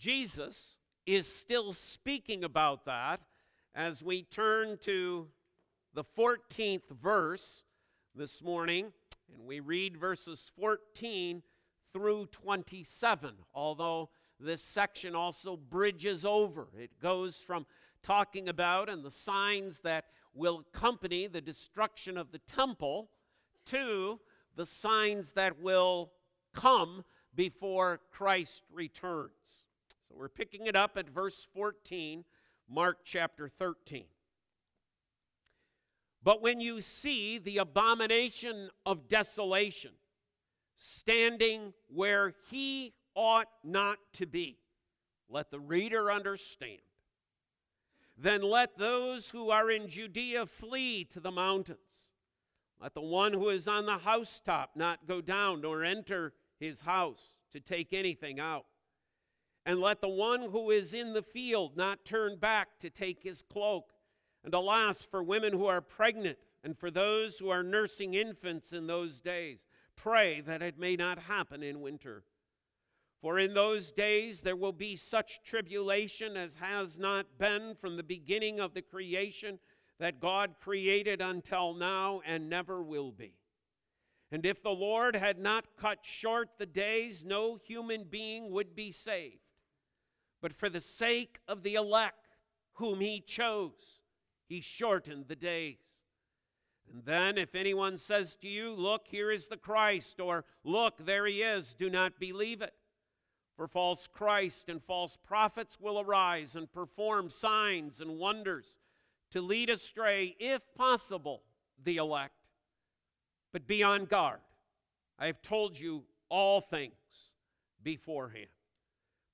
Jesus is still speaking about that as we turn to the 14th verse this morning, and we read verses 14 through 27, although this section also bridges over. It goes from talking about and the signs that will accompany the destruction of the temple to the signs that will come before Christ returns. So we're picking it up at verse 14, Mark chapter 13. But when you see the abomination of desolation standing where he ought not to be, let the reader understand. Then let those who are in Judea flee to the mountains. Let the one who is on the housetop not go down nor enter his house to take anything out. And let the one who is in the field not turn back to take his cloak. And alas, for women who are pregnant and for those who are nursing infants in those days, pray that it may not happen in winter. For in those days there will be such tribulation as has not been from the beginning of the creation that God created until now and never will be. And if the Lord had not cut short the days, no human being would be saved. But for the sake of the elect whom he chose, he shortened the days. And then, if anyone says to you, Look, here is the Christ, or Look, there he is, do not believe it. For false Christ and false prophets will arise and perform signs and wonders to lead astray, if possible, the elect. But be on guard. I have told you all things beforehand.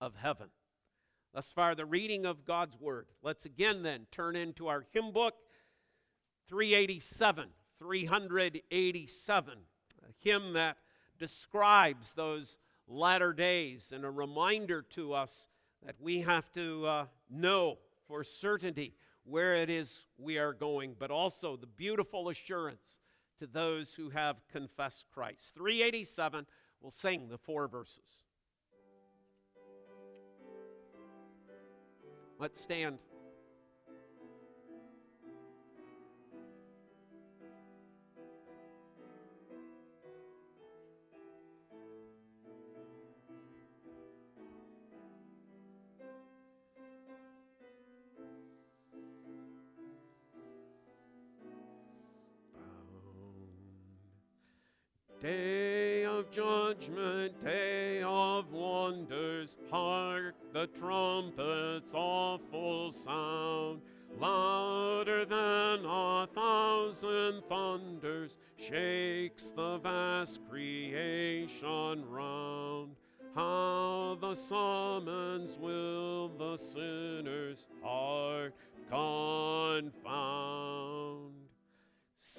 of heaven. Thus far, the reading of God's Word. Let's again then turn into our hymn book, 387. 387, a hymn that describes those latter days and a reminder to us that we have to uh, know for certainty where it is we are going, but also the beautiful assurance to those who have confessed Christ. 387, we'll sing the four verses. Let's stand. Day of judgment, day of wonders, hark the trumpet's awful sound. Louder than a thousand thunders shakes the vast creation round. How the summons will the sinner's heart confound.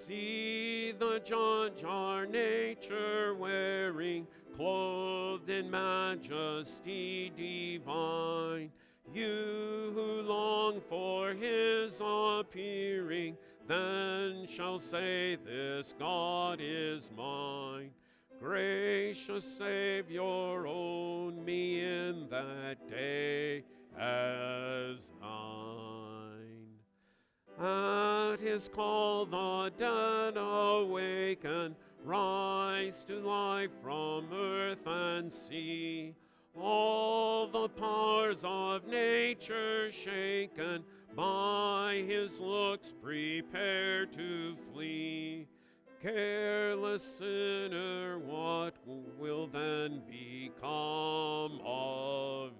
See the judge our nature wearing, clothed in majesty divine. You who long for his appearing, then shall say, This God is mine. Gracious Savior, own me in that day as thine. At his call the dead awaken, rise to life from earth and sea. All the powers of nature shaken, by his looks prepare to flee. Careless sinner, what will then become of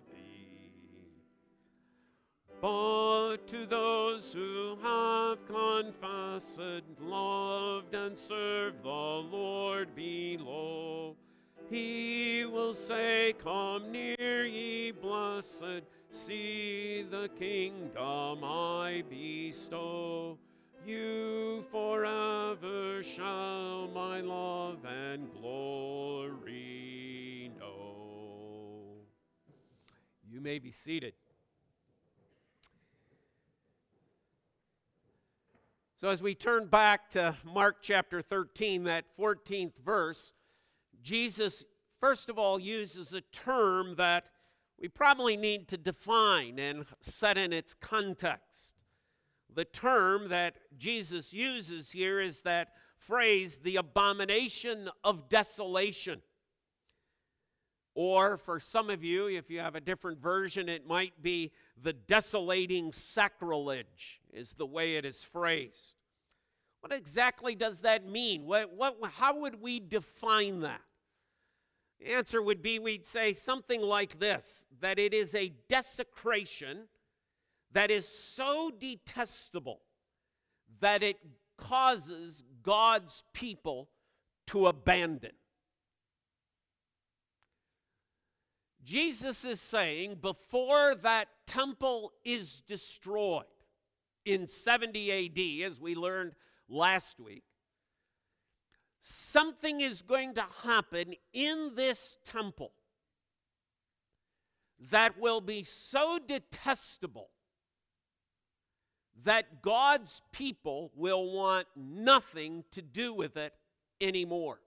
but to those who have confessed, loved, and served the Lord below, he will say, Come near, ye blessed, see the kingdom I bestow. You forever shall my love and glory know. You may be seated. So, as we turn back to Mark chapter 13, that 14th verse, Jesus, first of all, uses a term that we probably need to define and set in its context. The term that Jesus uses here is that phrase, the abomination of desolation. Or for some of you, if you have a different version, it might be the desolating sacrilege, is the way it is phrased. What exactly does that mean? What, what, how would we define that? The answer would be we'd say something like this that it is a desecration that is so detestable that it causes God's people to abandon. Jesus is saying before that temple is destroyed in 70 AD, as we learned last week, something is going to happen in this temple that will be so detestable that God's people will want nothing to do with it anymore.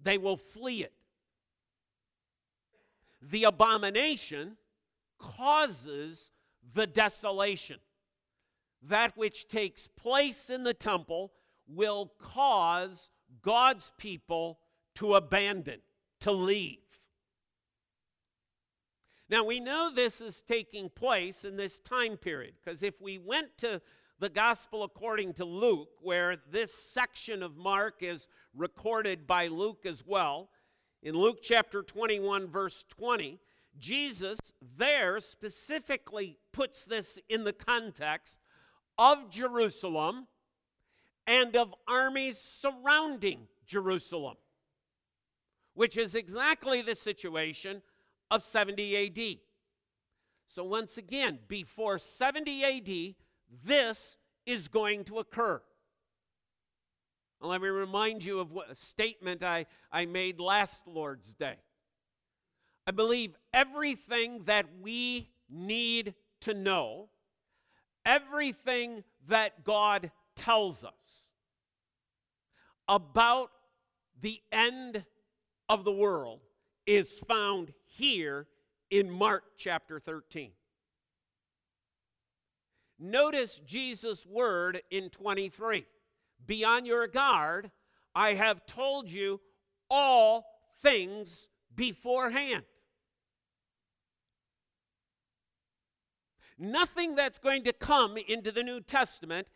They will flee it. The abomination causes the desolation that which takes place in the temple will cause God's people to abandon, to leave. Now, we know this is taking place in this time period because if we went to the gospel according to Luke, where this section of Mark is recorded by Luke as well, in Luke chapter 21, verse 20, Jesus there specifically puts this in the context of Jerusalem and of armies surrounding Jerusalem, which is exactly the situation of 70 AD. So, once again, before 70 AD, this is going to occur. Well, let me remind you of what, a statement I, I made last Lord's Day. I believe everything that we need to know everything that God tells us about the end of the world is found here in Mark chapter 13. Notice Jesus' word in 23 Be on your guard, I have told you all things beforehand. Nothing that's going to come into the New Testament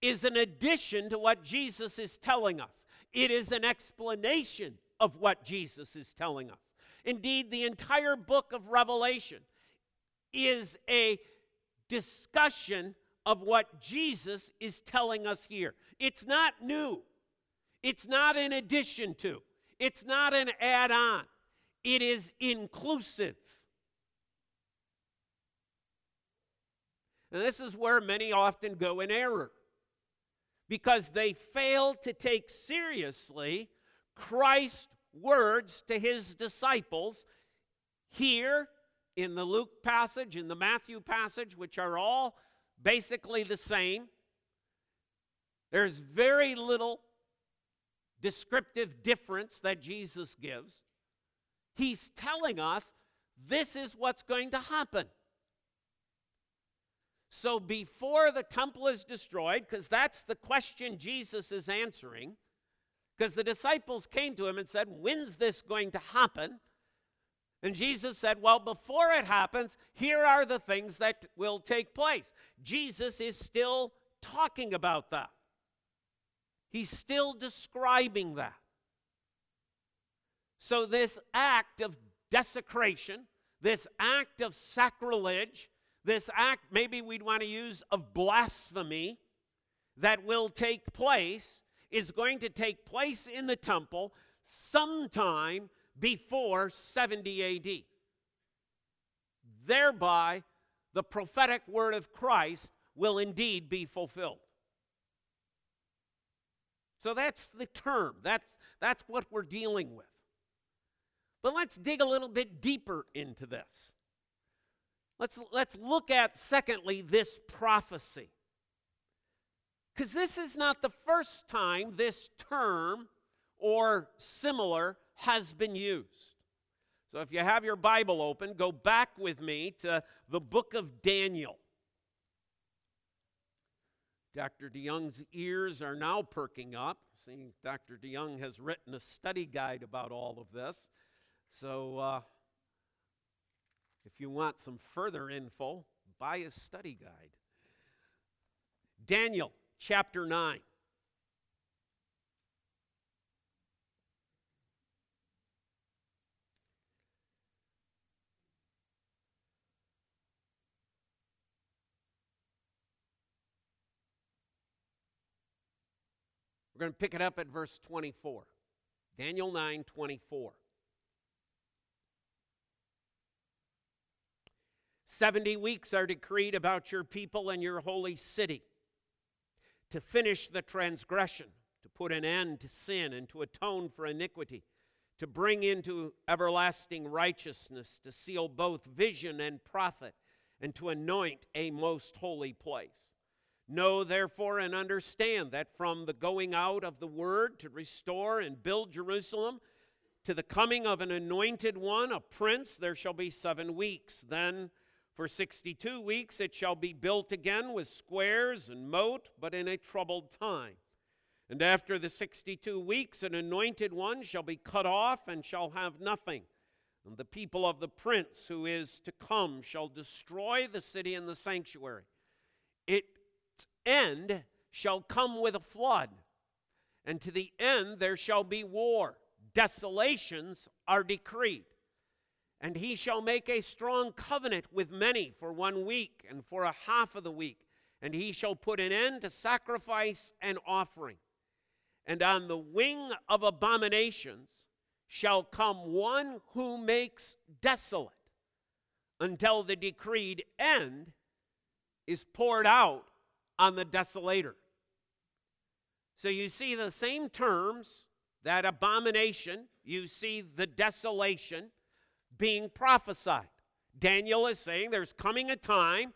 is an addition to what Jesus is telling us, it is an explanation of what Jesus is telling us. Indeed, the entire book of Revelation is a discussion of what Jesus is telling us here. It's not new, it's not an addition to, it's not an add on, it is inclusive. And this is where many often go in error because they fail to take seriously Christ's words to his disciples here in the Luke passage, in the Matthew passage, which are all basically the same. There's very little descriptive difference that Jesus gives. He's telling us this is what's going to happen. So before the temple is destroyed, because that's the question Jesus is answering, because the disciples came to him and said, When's this going to happen? And Jesus said, Well, before it happens, here are the things that will take place. Jesus is still talking about that, he's still describing that. So, this act of desecration, this act of sacrilege, this act, maybe we'd want to use, of blasphemy that will take place is going to take place in the temple sometime before 70 AD. Thereby, the prophetic word of Christ will indeed be fulfilled. So that's the term. That's, that's what we're dealing with. But let's dig a little bit deeper into this. Let's, let's look at, secondly, this prophecy. Because this is not the first time this term or similar has been used. So if you have your Bible open, go back with me to the book of Daniel. Dr. DeYoung's ears are now perking up. See, Dr. DeYoung has written a study guide about all of this. So uh, if you want some further info, buy a study guide. Daniel chapter 9. We're going to pick it up at verse 24. Daniel 9 24. 70 weeks are decreed about your people and your holy city to finish the transgression, to put an end to sin, and to atone for iniquity, to bring into everlasting righteousness, to seal both vision and prophet, and to anoint a most holy place. Know therefore and understand that from the going out of the word to restore and build Jerusalem, to the coming of an anointed one, a prince, there shall be seven weeks. Then for 62 weeks it shall be built again with squares and moat, but in a troubled time. And after the 62 weeks, an anointed one shall be cut off and shall have nothing. And the people of the prince who is to come shall destroy the city and the sanctuary. Its end shall come with a flood, and to the end there shall be war. Desolations are decreed. And he shall make a strong covenant with many for one week and for a half of the week. And he shall put an end to sacrifice and offering. And on the wing of abominations shall come one who makes desolate until the decreed end is poured out on the desolator. So you see the same terms that abomination, you see the desolation being prophesied. Daniel is saying there's coming a time,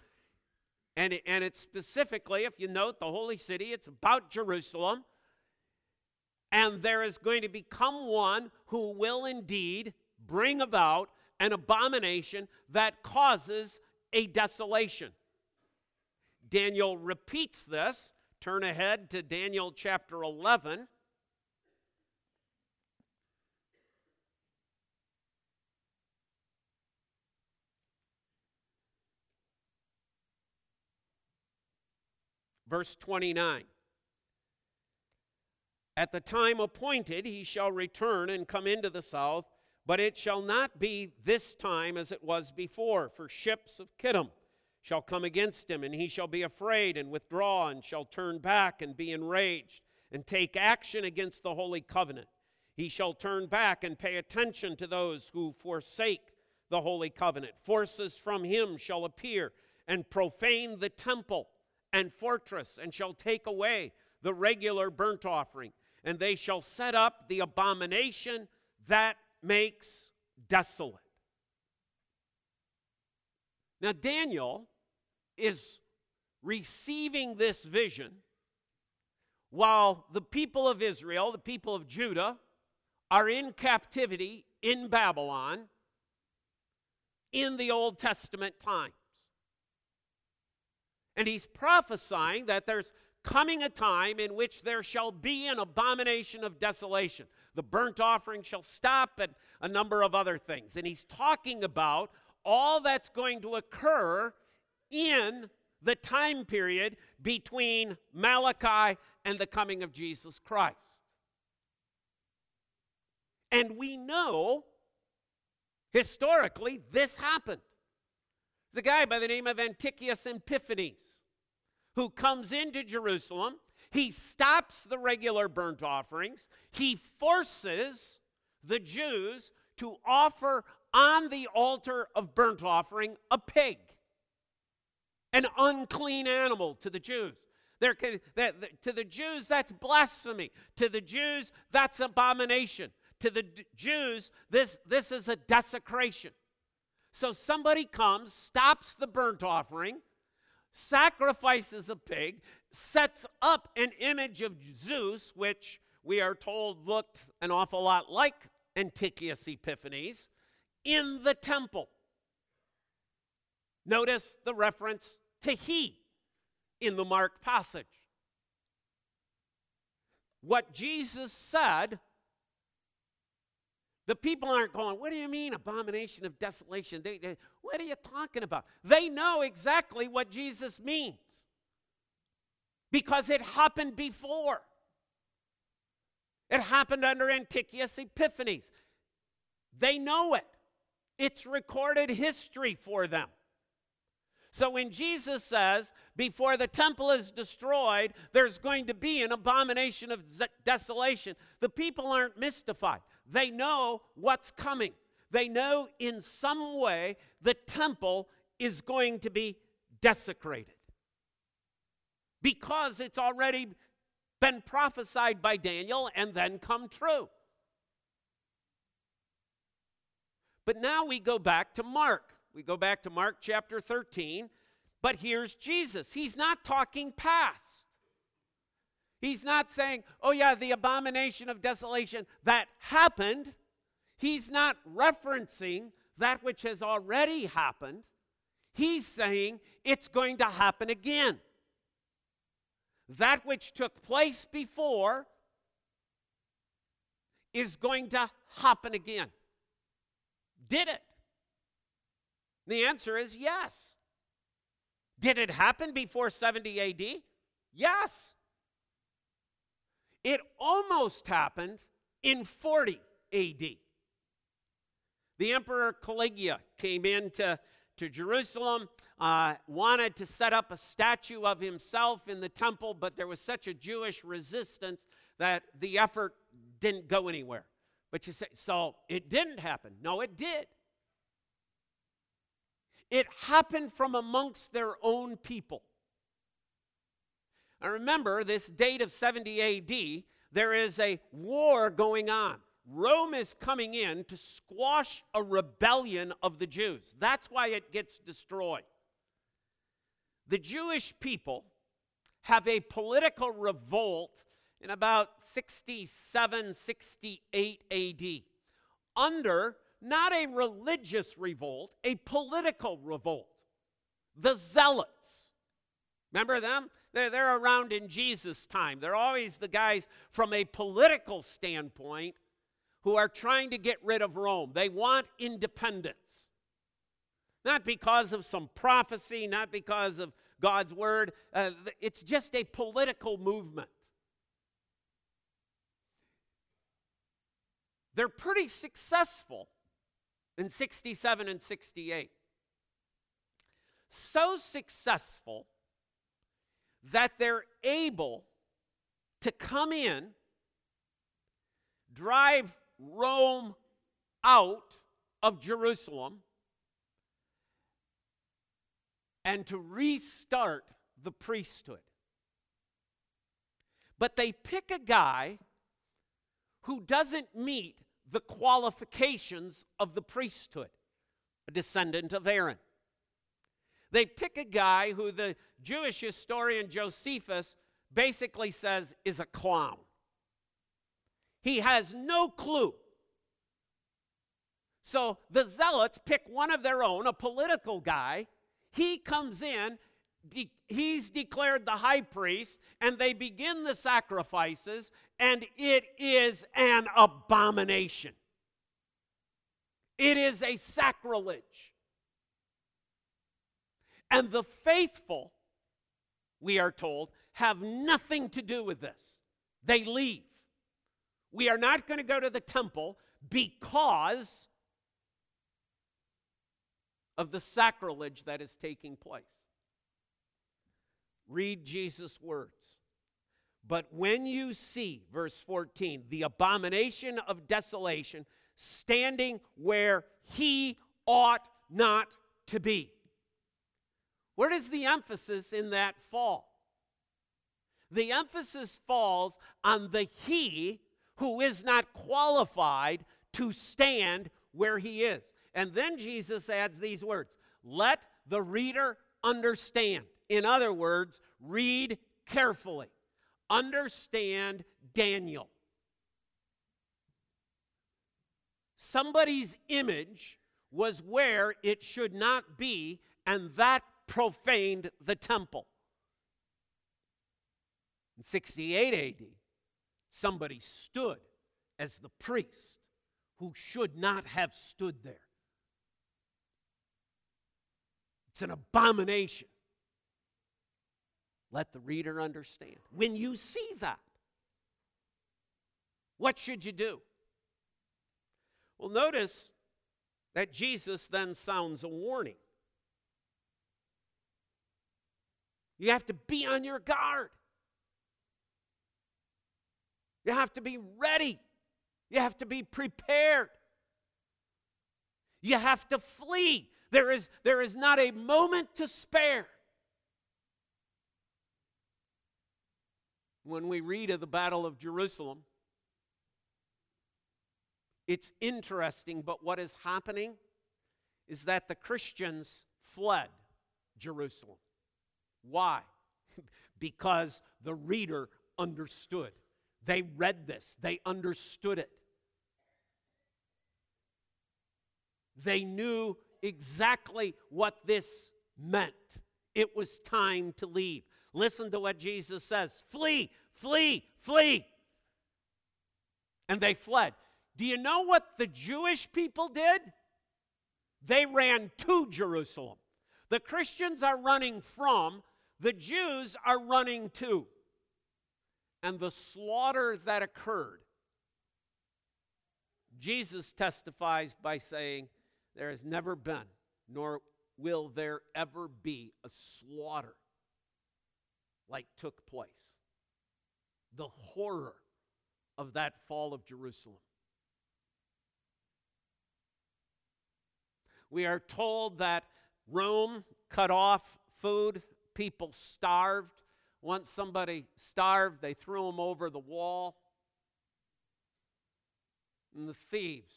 and, and it's specifically, if you note the holy city, it's about Jerusalem. And there is going to become one who will indeed bring about an abomination that causes a desolation. Daniel repeats this. Turn ahead to Daniel chapter 11. Verse 29. At the time appointed, he shall return and come into the south, but it shall not be this time as it was before, for ships of Kittim shall come against him, and he shall be afraid and withdraw, and shall turn back and be enraged, and take action against the holy covenant. He shall turn back and pay attention to those who forsake the holy covenant. Forces from him shall appear and profane the temple and fortress, and shall take away the regular burnt offering, and they shall set up the abomination that makes desolate. Now, Daniel is receiving this vision while the people of Israel, the people of Judah, are in captivity in Babylon in the Old Testament times. And he's prophesying that there's coming a time in which there shall be an abomination of desolation. The burnt offering shall stop, and a number of other things. And he's talking about all that's going to occur in the time period between Malachi and the coming of Jesus Christ. And we know historically this happened. There's a guy by the name of Antiochus Epiphanes who comes into Jerusalem. He stops the regular burnt offerings. He forces the Jews to offer on the altar of burnt offering a pig, an unclean animal to the Jews. There can, that, to the Jews, that's blasphemy. To the Jews, that's abomination. To the Jews, this, this is a desecration. So somebody comes, stops the burnt offering, sacrifices a pig, sets up an image of Zeus, which we are told looked an awful lot like Antiochus Epiphanes, in the temple. Notice the reference to he in the Mark passage. What Jesus said, the people aren't going, What do you mean, abomination of desolation? They, they, what are you talking about? They know exactly what Jesus means because it happened before. It happened under Antiochus Epiphanes. They know it, it's recorded history for them. So when Jesus says, before the temple is destroyed, there's going to be an abomination of desolation, the people aren't mystified. They know what's coming. They know in some way the temple is going to be desecrated because it's already been prophesied by Daniel and then come true. But now we go back to Mark. We go back to Mark chapter 13, but here's Jesus. He's not talking past. He's not saying, oh, yeah, the abomination of desolation that happened. He's not referencing that which has already happened. He's saying it's going to happen again. That which took place before is going to happen again. Did it? The answer is yes. Did it happen before 70 AD? Yes. It almost happened in 40 AD. The Emperor Caligula came into to Jerusalem, uh, wanted to set up a statue of himself in the temple, but there was such a Jewish resistance that the effort didn't go anywhere. But you say, so it didn't happen. No, it did. It happened from amongst their own people. Now remember, this date of 70 AD, there is a war going on. Rome is coming in to squash a rebellion of the Jews. That's why it gets destroyed. The Jewish people have a political revolt in about 67, 68 AD under not a religious revolt, a political revolt. The Zealots. Remember them? They're, they're around in Jesus' time. They're always the guys from a political standpoint who are trying to get rid of Rome. They want independence. Not because of some prophecy, not because of God's word. Uh, it's just a political movement. They're pretty successful in 67 and 68. So successful that they're able to come in, drive Rome out of Jerusalem, and to restart the priesthood. But they pick a guy who doesn't meet the qualifications of the priesthood, a descendant of Aaron. They pick a guy who the Jewish historian Josephus basically says is a clown. He has no clue. So the zealots pick one of their own, a political guy. He comes in, de- he's declared the high priest, and they begin the sacrifices, and it is an abomination. It is a sacrilege. And the faithful, we are told, have nothing to do with this. They leave. We are not going to go to the temple because of the sacrilege that is taking place. Read Jesus' words. But when you see, verse 14, the abomination of desolation standing where he ought not to be. Where does the emphasis in that fall? The emphasis falls on the he who is not qualified to stand where he is. And then Jesus adds these words let the reader understand. In other words, read carefully. Understand Daniel. Somebody's image was where it should not be, and that profaned the temple. In 68 AD, somebody stood as the priest who should not have stood there. It's an abomination. Let the reader understand. When you see that, what should you do? Well, notice that Jesus then sounds a warning. You have to be on your guard. You have to be ready. You have to be prepared. You have to flee. There is, there is not a moment to spare. When we read of the Battle of Jerusalem, it's interesting, but what is happening is that the Christians fled Jerusalem. Why? because the reader understood. They read this, they understood it. They knew exactly what this meant. It was time to leave. Listen to what Jesus says flee, flee, flee. And they fled. Do you know what the Jewish people did? They ran to Jerusalem. The Christians are running from, the Jews are running too. and the slaughter that occurred, Jesus testifies by saying, There has never been, nor will there ever be, a slaughter like took place. The horror of that fall of Jerusalem. We are told that Rome cut off food, people starved. Once somebody starved, they threw him over the wall. And the thieves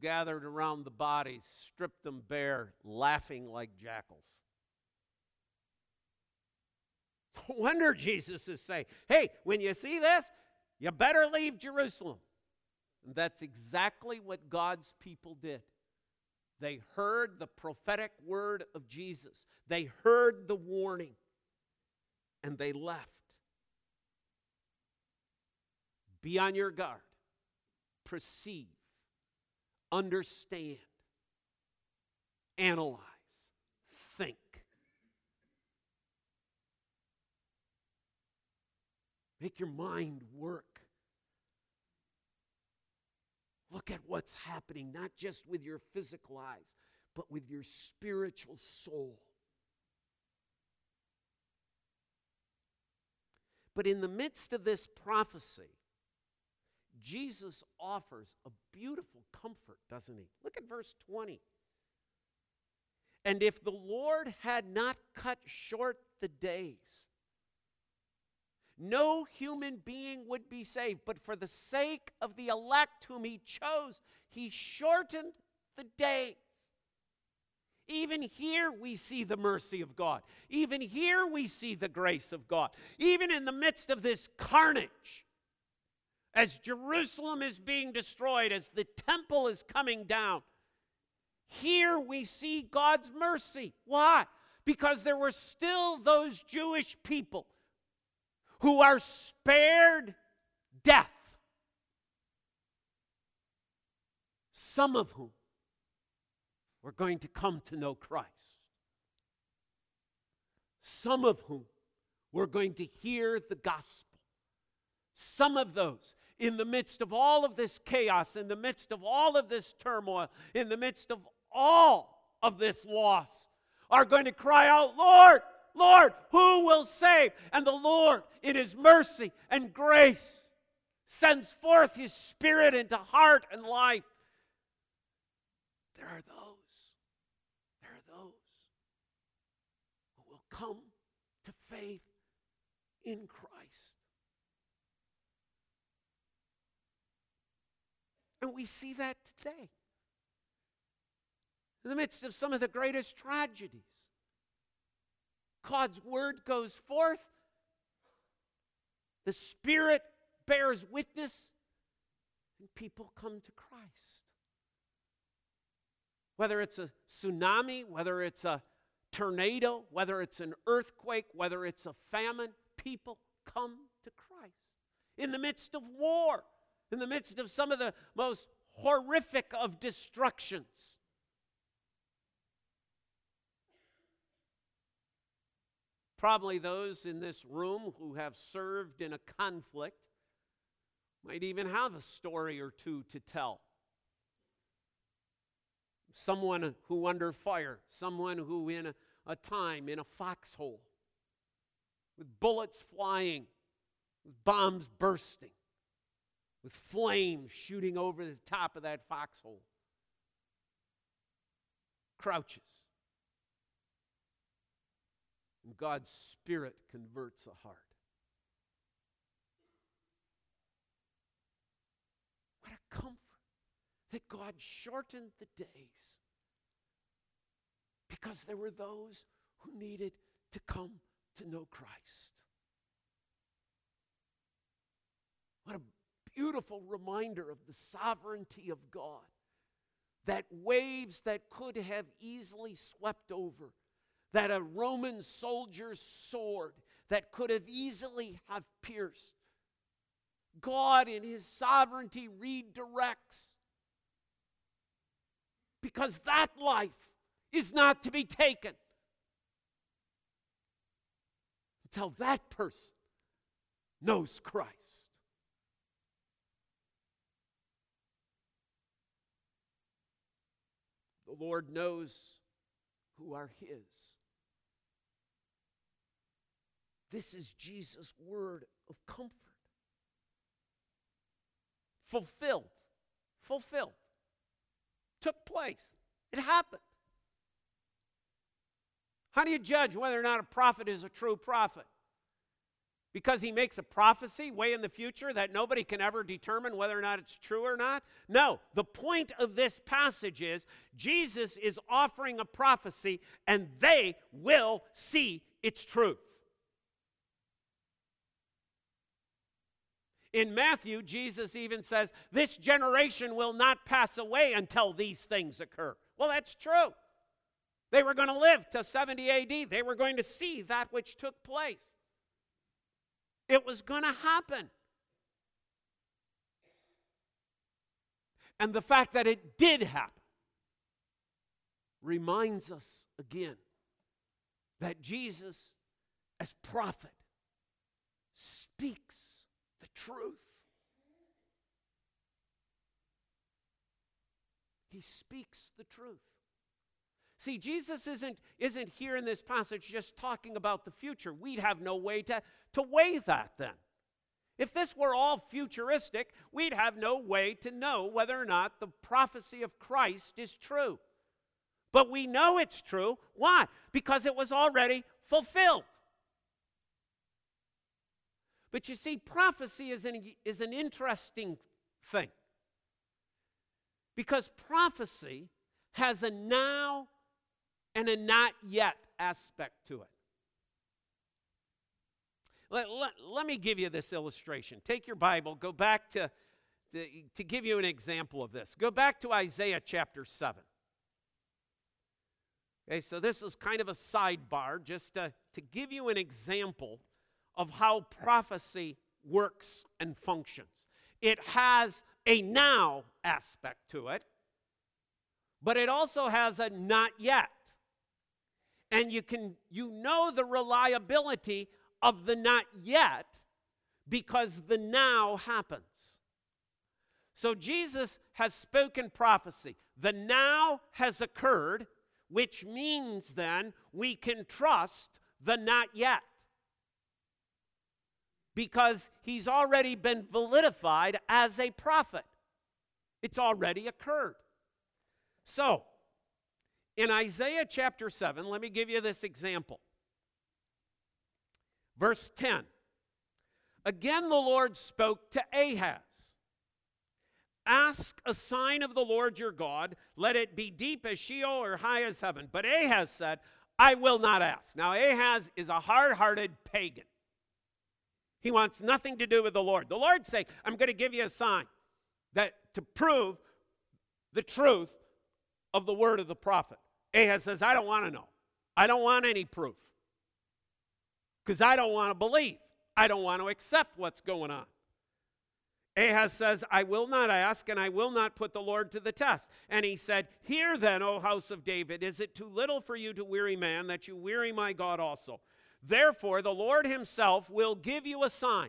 gathered around the bodies, stripped them bare, laughing like jackals. No wonder Jesus is saying, hey, when you see this, you better leave Jerusalem. And that's exactly what God's people did. They heard the prophetic word of Jesus, they heard the warning and they left. Be on your guard, perceive, understand, analyze, think. Make your mind work. Look at what's happening, not just with your physical eyes, but with your spiritual soul. But in the midst of this prophecy, Jesus offers a beautiful comfort, doesn't he? Look at verse 20. And if the Lord had not cut short the days, no human being would be saved. But for the sake of the elect whom he chose, he shortened the days. Even here we see the mercy of God. Even here we see the grace of God. Even in the midst of this carnage, as Jerusalem is being destroyed, as the temple is coming down, here we see God's mercy. Why? Because there were still those Jewish people who are spared death, some of whom were going to come to know Christ. Some of whom were going to hear the gospel. Some of those, in the midst of all of this chaos, in the midst of all of this turmoil, in the midst of all of this loss, are going to cry out, Lord, Lord, who will save? And the Lord, in his mercy and grace, sends forth his spirit into heart and life. There are those, there are those who will come to faith in Christ. And we see that today. In the midst of some of the greatest tragedies, God's word goes forth. The Spirit bears witness, and people come to Christ. Whether it's a tsunami, whether it's a tornado, whether it's an earthquake, whether it's a famine, people come to Christ. In the midst of war, in the midst of some of the most horrific of destructions. Probably those in this room who have served in a conflict might even have a story or two to tell. Someone who under fire, someone who in a, a time in a foxhole, with bullets flying, with bombs bursting, with flames shooting over the top of that foxhole, crouches. And God's Spirit converts a heart. What a comfort that God shortened the days because there were those who needed to come to know Christ. What a beautiful reminder of the sovereignty of God. That waves that could have easily swept over, that a Roman soldier's sword that could have easily have pierced. God in his sovereignty redirects. Because that life is not to be taken until that person knows Christ. The Lord knows who are His. This is Jesus' word of comfort. Fulfilled. Fulfilled. Took place. It happened. How do you judge whether or not a prophet is a true prophet? Because he makes a prophecy way in the future that nobody can ever determine whether or not it's true or not? No. The point of this passage is Jesus is offering a prophecy and they will see its truth. In Matthew, Jesus even says, This generation will not pass away until these things occur. Well, that's true. They were going to live to 70 AD. They were going to see that which took place. It was going to happen. And the fact that it did happen reminds us again that Jesus, as prophet, speaks the truth. He speaks the truth. See, Jesus isn't, isn't here in this passage just talking about the future. We'd have no way to, to weigh that then. If this were all futuristic, we'd have no way to know whether or not the prophecy of Christ is true. But we know it's true. Why? Because it was already fulfilled. But you see, prophecy is an, is an interesting thing. Because prophecy has a now and a not yet aspect to it. Let, let, let, me give you this illustration. Take your Bible, go back to, to, to give you an example of this. Go back to Isaiah chapter 7. Okay, so this is kind of a sidebar just to, to give you an example of how prophecy works and functions. It has a now aspect to it, but it also has a not yet and you can you know the reliability of the not yet because the now happens. So Jesus has spoken prophecy. The now has occurred, which means then we can trust the not yet because he's already been validified as a prophet. It's already occurred. So, in Isaiah chapter 7, let me give you this example. Verse 10 Again, the Lord spoke to Ahaz Ask a sign of the Lord your God, let it be deep as Sheol or high as heaven. But Ahaz said, I will not ask. Now, Ahaz is a hard hearted pagan. He wants nothing to do with the Lord. The Lord say, I'm going to give you a sign that to prove the truth of the word of the prophet. Ahaz says, I don't want to know. I don't want any proof. Because I don't want to believe. I don't want to accept what's going on. Ahaz says, I will not ask, and I will not put the Lord to the test. And he said, Hear then, O house of David, is it too little for you to weary man, that you weary my God also? Therefore, the Lord himself will give you a sign.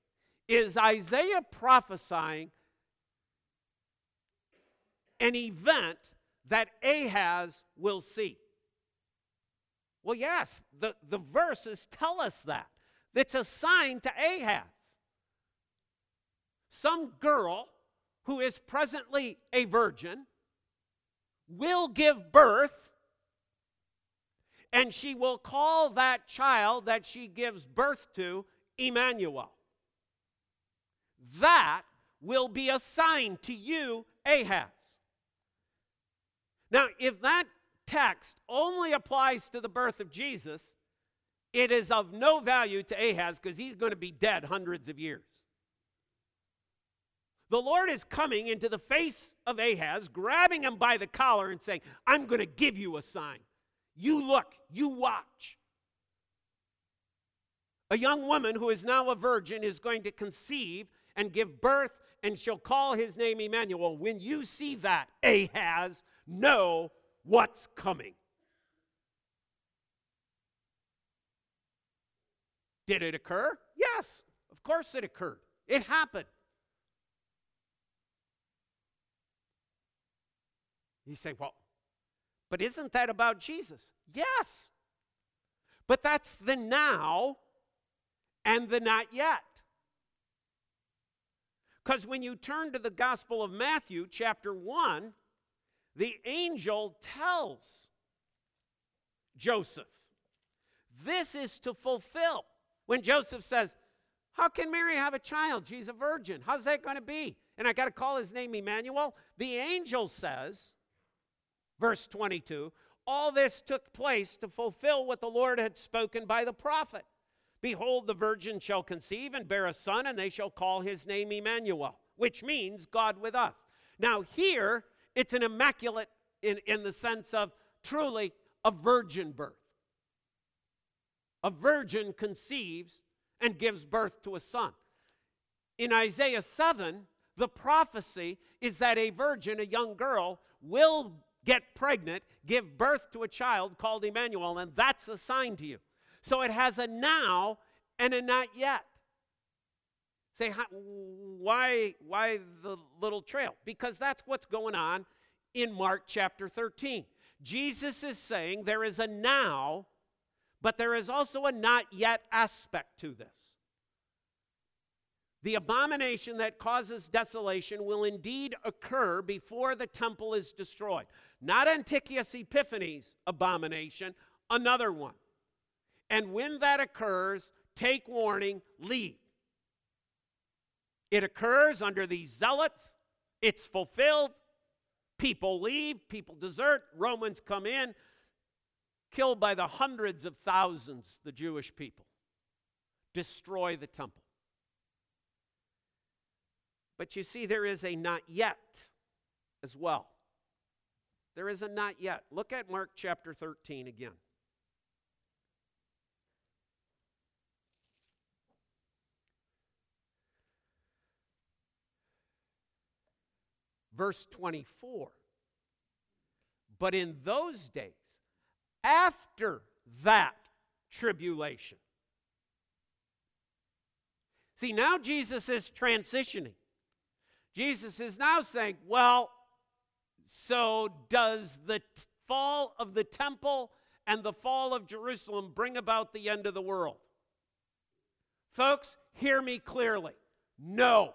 Is Isaiah prophesying an event that Ahaz will see? Well, yes, the, the verses tell us that. It's a sign to Ahaz. Some girl who is presently a virgin will give birth, and she will call that child that she gives birth to Emmanuel. That will be a sign to you, Ahaz. Now, if that text only applies to the birth of Jesus, it is of no value to Ahaz because he's going to be dead hundreds of years. The Lord is coming into the face of Ahaz, grabbing him by the collar and saying, I'm going to give you a sign. You look, you watch. A young woman who is now a virgin is going to conceive and give birth, and she'll call his name Emmanuel. When you see that, Ahaz, know what's coming. Did it occur? Yes, of course it occurred. It happened. You say, well, but isn't that about Jesus? Yes. But that's the now and the not yet. Because when you turn to the Gospel of Matthew, chapter 1, the angel tells Joseph, This is to fulfill. When Joseph says, How can Mary have a child? She's a virgin. How's that going to be? And I got to call his name Emmanuel. The angel says, verse 22, all this took place to fulfill what the Lord had spoken by the prophet. Behold, the virgin shall conceive and bear a son, and they shall call his name Emmanuel, which means God with us. Now, here, it's an immaculate in, in the sense of truly a virgin birth. A virgin conceives and gives birth to a son. In Isaiah 7, the prophecy is that a virgin, a young girl, will get pregnant, give birth to a child called Emmanuel, and that's a sign to you. So it has a now and a not yet. Say, why, why the little trail? Because that's what's going on in Mark chapter 13. Jesus is saying there is a now, but there is also a not yet aspect to this. The abomination that causes desolation will indeed occur before the temple is destroyed. Not Antiochus Epiphanes' abomination, another one. And when that occurs, take warning, leave. It occurs under these zealots, it's fulfilled. People leave, people desert, Romans come in, killed by the hundreds of thousands the Jewish people, destroy the temple. But you see, there is a not yet as well. There is a not yet. Look at Mark chapter 13 again. Verse 24. But in those days, after that tribulation. See, now Jesus is transitioning. Jesus is now saying, well, so does the t- fall of the temple and the fall of Jerusalem bring about the end of the world? Folks, hear me clearly. No.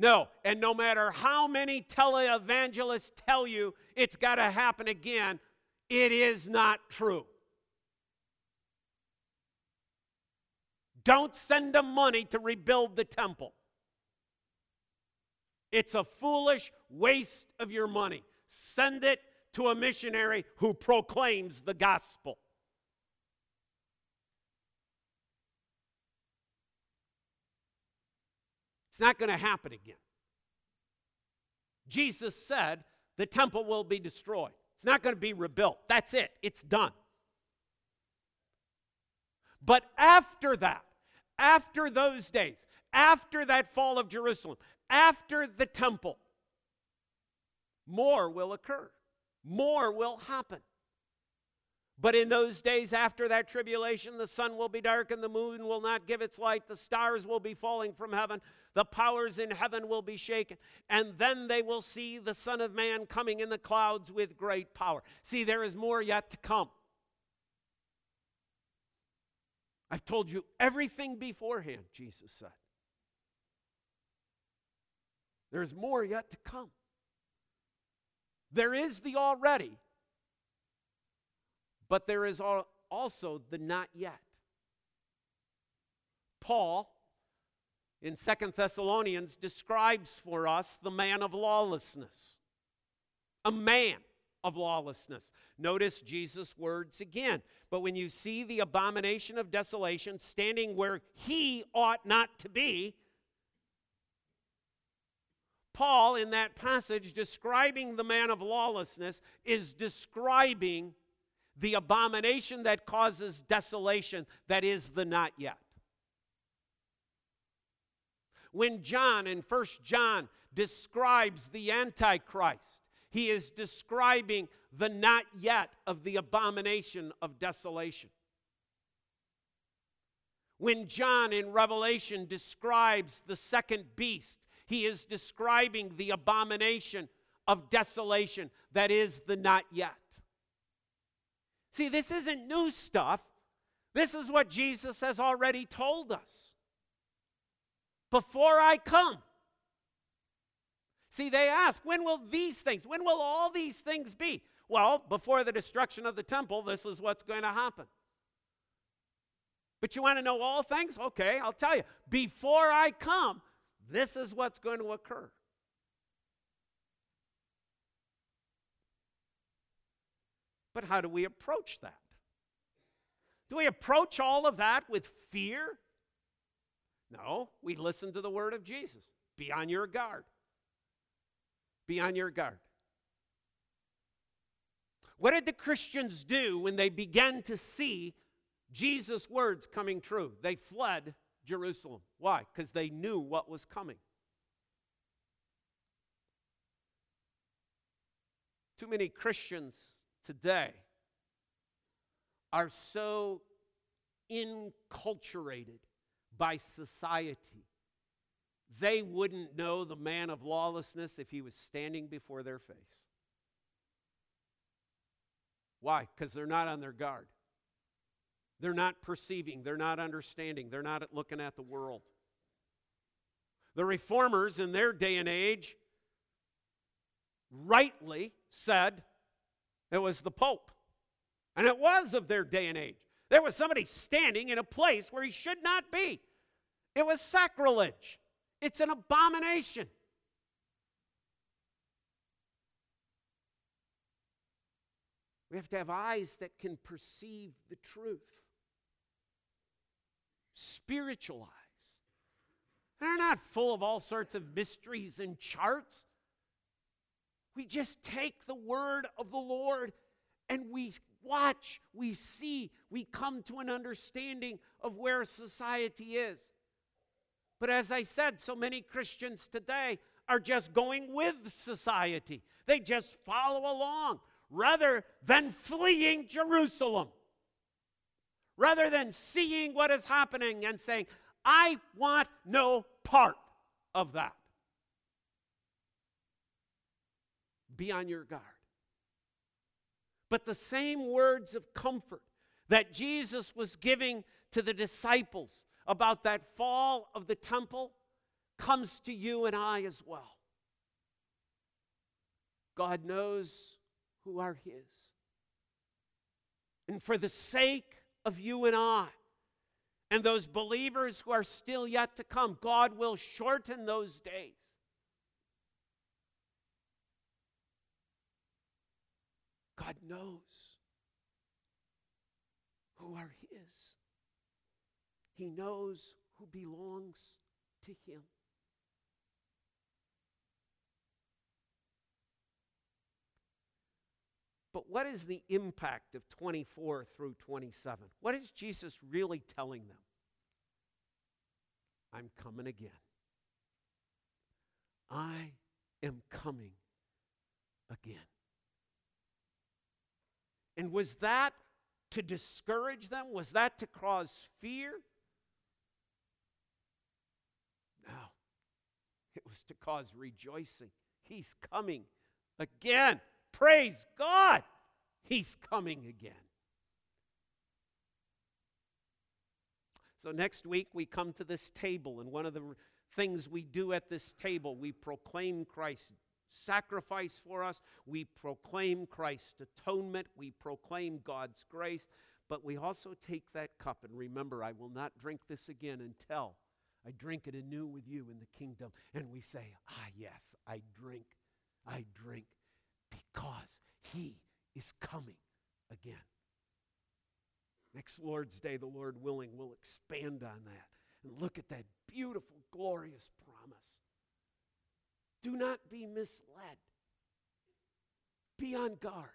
No. And no matter how many televangelists tell you it's got to happen again, it is not true. Don't send them money to rebuild the temple. It's a foolish waste of your money. Send it to a missionary who proclaims the gospel. It's not going to happen again. Jesus said the temple will be destroyed. It's not going to be rebuilt. That's it, it's done. But after that, after those days, after that fall of Jerusalem, after the temple, more will occur. More will happen. But in those days after that tribulation, the sun will be dark and the moon will not give its light. The stars will be falling from heaven. The powers in heaven will be shaken. And then they will see the Son of Man coming in the clouds with great power. See, there is more yet to come. I've told you everything beforehand, Jesus said. There's more yet to come. There is the already, but there is also the not yet. Paul in Second Thessalonians describes for us the man of lawlessness. A man of lawlessness. Notice Jesus' words again. But when you see the abomination of desolation standing where he ought not to be, Paul, in that passage describing the man of lawlessness, is describing the abomination that causes desolation, that is the not yet. When John in First John describes the Antichrist, he is describing the not yet of the abomination of desolation. When John in Revelation describes the second beast, he is describing the abomination of desolation that is the not yet. See, this isn't new stuff. This is what Jesus has already told us. Before I come. See, they ask, when will these things, when will all these things be? Well, before the destruction of the temple, this is what's going to happen. But you want to know all things? Okay, I'll tell you. Before I come, this is what's going to occur. But how do we approach that? Do we approach all of that with fear? No, we listen to the word of Jesus. Be on your guard. Be on your guard. What did the Christians do when they began to see Jesus' words coming true? They fled Jerusalem. Why? Because they knew what was coming. Too many Christians today are so inculturated by society. They wouldn't know the man of lawlessness if he was standing before their face. Why? Because they're not on their guard. They're not perceiving, they're not understanding, they're not looking at the world. The reformers in their day and age rightly said it was the Pope. And it was of their day and age. There was somebody standing in a place where he should not be. It was sacrilege. It's an abomination. We have to have eyes that can perceive the truth spiritual eyes. They're not full of all sorts of mysteries and charts. We just take the word of the Lord and we watch, we see, we come to an understanding of where society is. But as I said, so many Christians today are just going with society. They just follow along rather than fleeing Jerusalem, rather than seeing what is happening and saying, I want no part of that. Be on your guard. But the same words of comfort that Jesus was giving to the disciples about that fall of the temple comes to you and I as well. God knows who are His. And for the sake of you and I, and those believers who are still yet to come, God will shorten those days. God knows who are His. He knows who belongs to Him. But what is the impact of 24 through 27? What is Jesus really telling them? I'm coming again. I am coming again. And was that to discourage them? Was that to cause fear? No. It was to cause rejoicing. He's coming again. Praise God. He's coming again. So next week we come to this table, and one of the things we do at this table, we proclaim Christ's sacrifice for us, we proclaim Christ's atonement, we proclaim God's grace, but we also take that cup and remember, I will not drink this again until I drink it anew with you in the kingdom. And we say, Ah, yes, I drink, I drink because he is coming again. Next Lord's Day, the Lord willing, we'll expand on that and look at that beautiful, glorious promise. Do not be misled. Be on guard.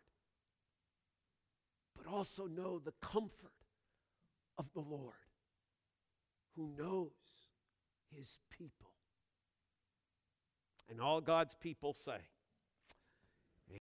But also know the comfort of the Lord who knows his people. And all God's people say,